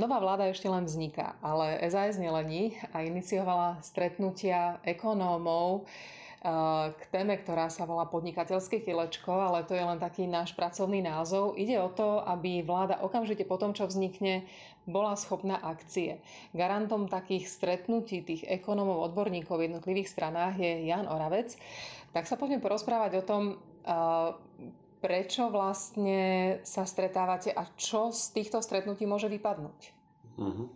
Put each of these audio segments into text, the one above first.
Nová vláda ešte len vzniká, ale SAS nelení a iniciovala stretnutia ekonómov k téme, ktorá sa volá podnikateľské kilečko, ale to je len taký náš pracovný názov. Ide o to, aby vláda okamžite po tom, čo vznikne, bola schopná akcie. Garantom takých stretnutí tých ekonómov, odborníkov v jednotlivých stranách je Jan Oravec. Tak sa poďme porozprávať o tom, prečo vlastne sa stretávate a čo z týchto stretnutí môže vypadnúť. Uh-huh.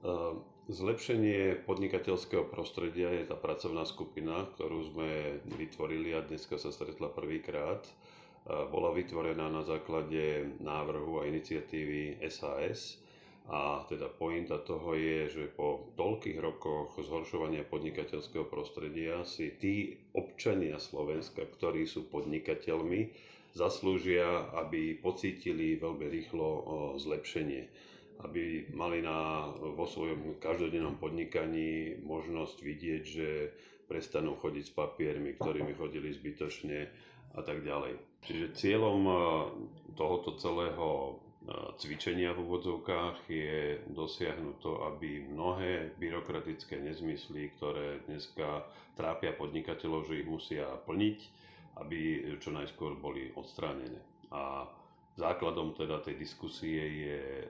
Uh, Zlepšenie podnikateľského prostredia je tá pracovná skupina, ktorú sme vytvorili a dneska sa stretla prvýkrát. Bola vytvorená na základe návrhu a iniciatívy SAS a teda pointa toho je, že po toľkých rokoch zhoršovania podnikateľského prostredia si tí občania Slovenska, ktorí sú podnikateľmi, zaslúžia, aby pocítili veľmi rýchlo zlepšenie aby mali na, vo svojom každodennom podnikaní možnosť vidieť, že prestanú chodiť s papiermi, ktorými chodili zbytočne a tak ďalej. Čiže cieľom tohoto celého cvičenia v úvodzovkách je dosiahnuť to, aby mnohé byrokratické nezmysly, ktoré dneska trápia podnikateľov, že ich musia plniť, aby čo najskôr boli odstránené. A Základom teda tej diskusie je e,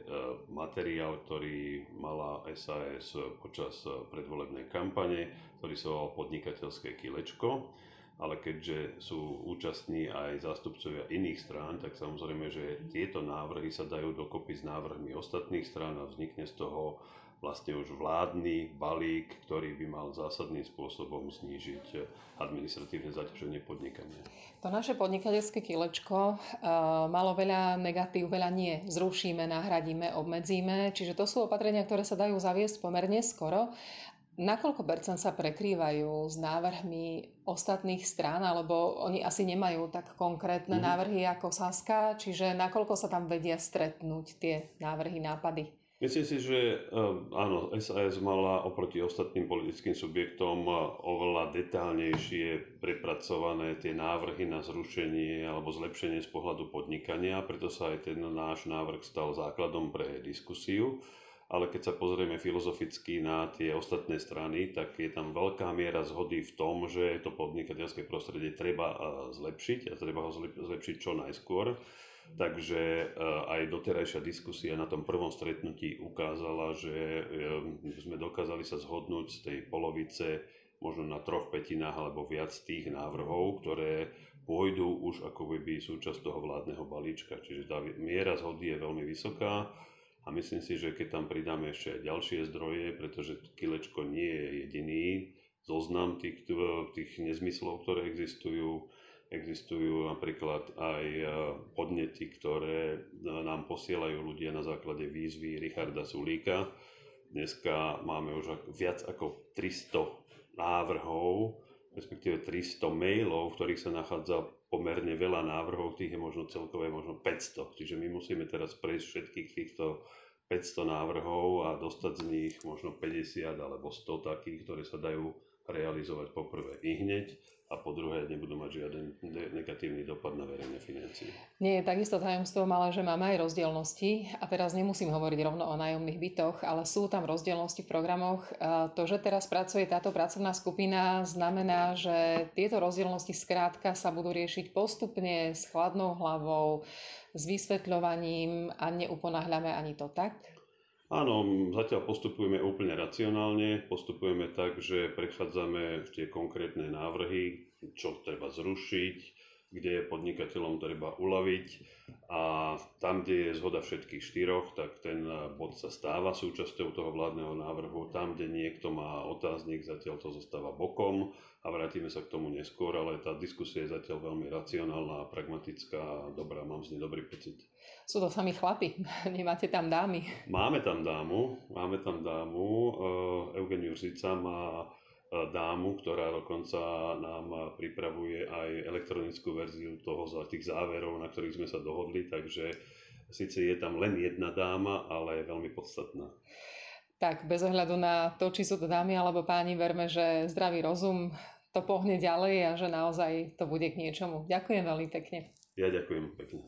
materiál, ktorý mala SAS počas e, predvolebnej kampane, ktorý sa volal Podnikateľské kilečko, ale keďže sú účastní aj zástupcovia iných strán, tak samozrejme, že tieto návrhy sa dajú dokopy s návrhmi ostatných strán a vznikne z toho vlastne už vládny balík, ktorý by mal zásadným spôsobom znížiť administratívne zaťaženie podnikania. To naše podnikateľské kilečko uh, malo veľa negatív, veľa nie. Zrušíme, nahradíme, obmedzíme. Čiže to sú opatrenia, ktoré sa dajú zaviesť pomerne skoro. Nakoľko percent sa prekrývajú s návrhmi ostatných strán, alebo oni asi nemajú tak konkrétne mm-hmm. návrhy ako Saska, čiže nakoľko sa tam vedia stretnúť tie návrhy, nápady? Myslím si, že ehm, áno, SAS mala oproti ostatným politickým subjektom eh, oveľa detálnejšie prepracované tie návrhy na zrušenie alebo zlepšenie z pohľadu podnikania, preto sa aj ten náš návrh stal základom pre diskusiu. Ale keď sa pozrieme filozoficky na tie ostatné strany, tak je tam veľká miera zhody v tom, že to podnikateľské prostredie treba eh, zlepšiť a treba ho zlepšiť čo najskôr. Takže eh, aj doterajšia diskusia na tom prvom stretnutí ukázala, že eh, sme dokázali sa zhodnúť z tej polovice možno na troch petinách alebo viac tých návrhov, ktoré pôjdu už ako by súčasť toho vládneho balíčka. Čiže tá miera zhody je veľmi vysoká a myslím si, že keď tam pridáme ešte aj ďalšie zdroje, pretože Kilečko nie je jediný zoznam tých, tých nezmyslov, ktoré existujú, Existujú napríklad aj e, podnety, ktoré e, nám posielajú ľudia na základe výzvy Richarda Sulíka. Dneska máme už viac ako 300 návrhov, respektíve 300 mailov, v ktorých sa nachádza pomerne veľa návrhov, tých je možno celkové možno 500. Čiže my musíme teraz prejsť všetkých týchto 500 návrhov a dostať z nich možno 50 alebo 100 takých, ktoré sa dajú realizovať poprvé i hneď a po druhé nebudú mať žiaden negatívny dopad na verejné financie. Nie je takisto tajomstvom, ale že máme aj rozdielnosti a teraz nemusím hovoriť rovno o nájomných bytoch, ale sú tam rozdielnosti v programoch. To, že teraz pracuje táto pracovná skupina, znamená, že tieto rozdielnosti skrátka sa budú riešiť postupne s chladnou hlavou, s vysvetľovaním a neuponáhľame ani to tak? Áno, zatiaľ postupujeme úplne racionálne, postupujeme tak, že prechádzame tie konkrétne návrhy, čo treba zrušiť, kde je podnikateľom treba uľaviť a tam, kde je zhoda všetkých štyroch, tak ten bod sa stáva súčasťou toho vládneho návrhu. Tam, kde niekto má otáznik, zatiaľ to zostáva bokom a vrátime sa k tomu neskôr, ale tá diskusia je zatiaľ veľmi racionálna, pragmatická a dobrá, mám z nej dobrý pocit. Sú to sami chlapi, nemáte tam dámy. Máme tam dámu, máme tam dámu. Uh, Eugen Jurzica má dámu, ktorá dokonca nám pripravuje aj elektronickú verziu toho za tých záverov, na ktorých sme sa dohodli, takže síce je tam len jedna dáma, ale je veľmi podstatná. Tak, bez ohľadu na to, či sú to dámy alebo páni, verme, že zdravý rozum to pohne ďalej a že naozaj to bude k niečomu. Ďakujem veľmi pekne. Ja ďakujem pekne.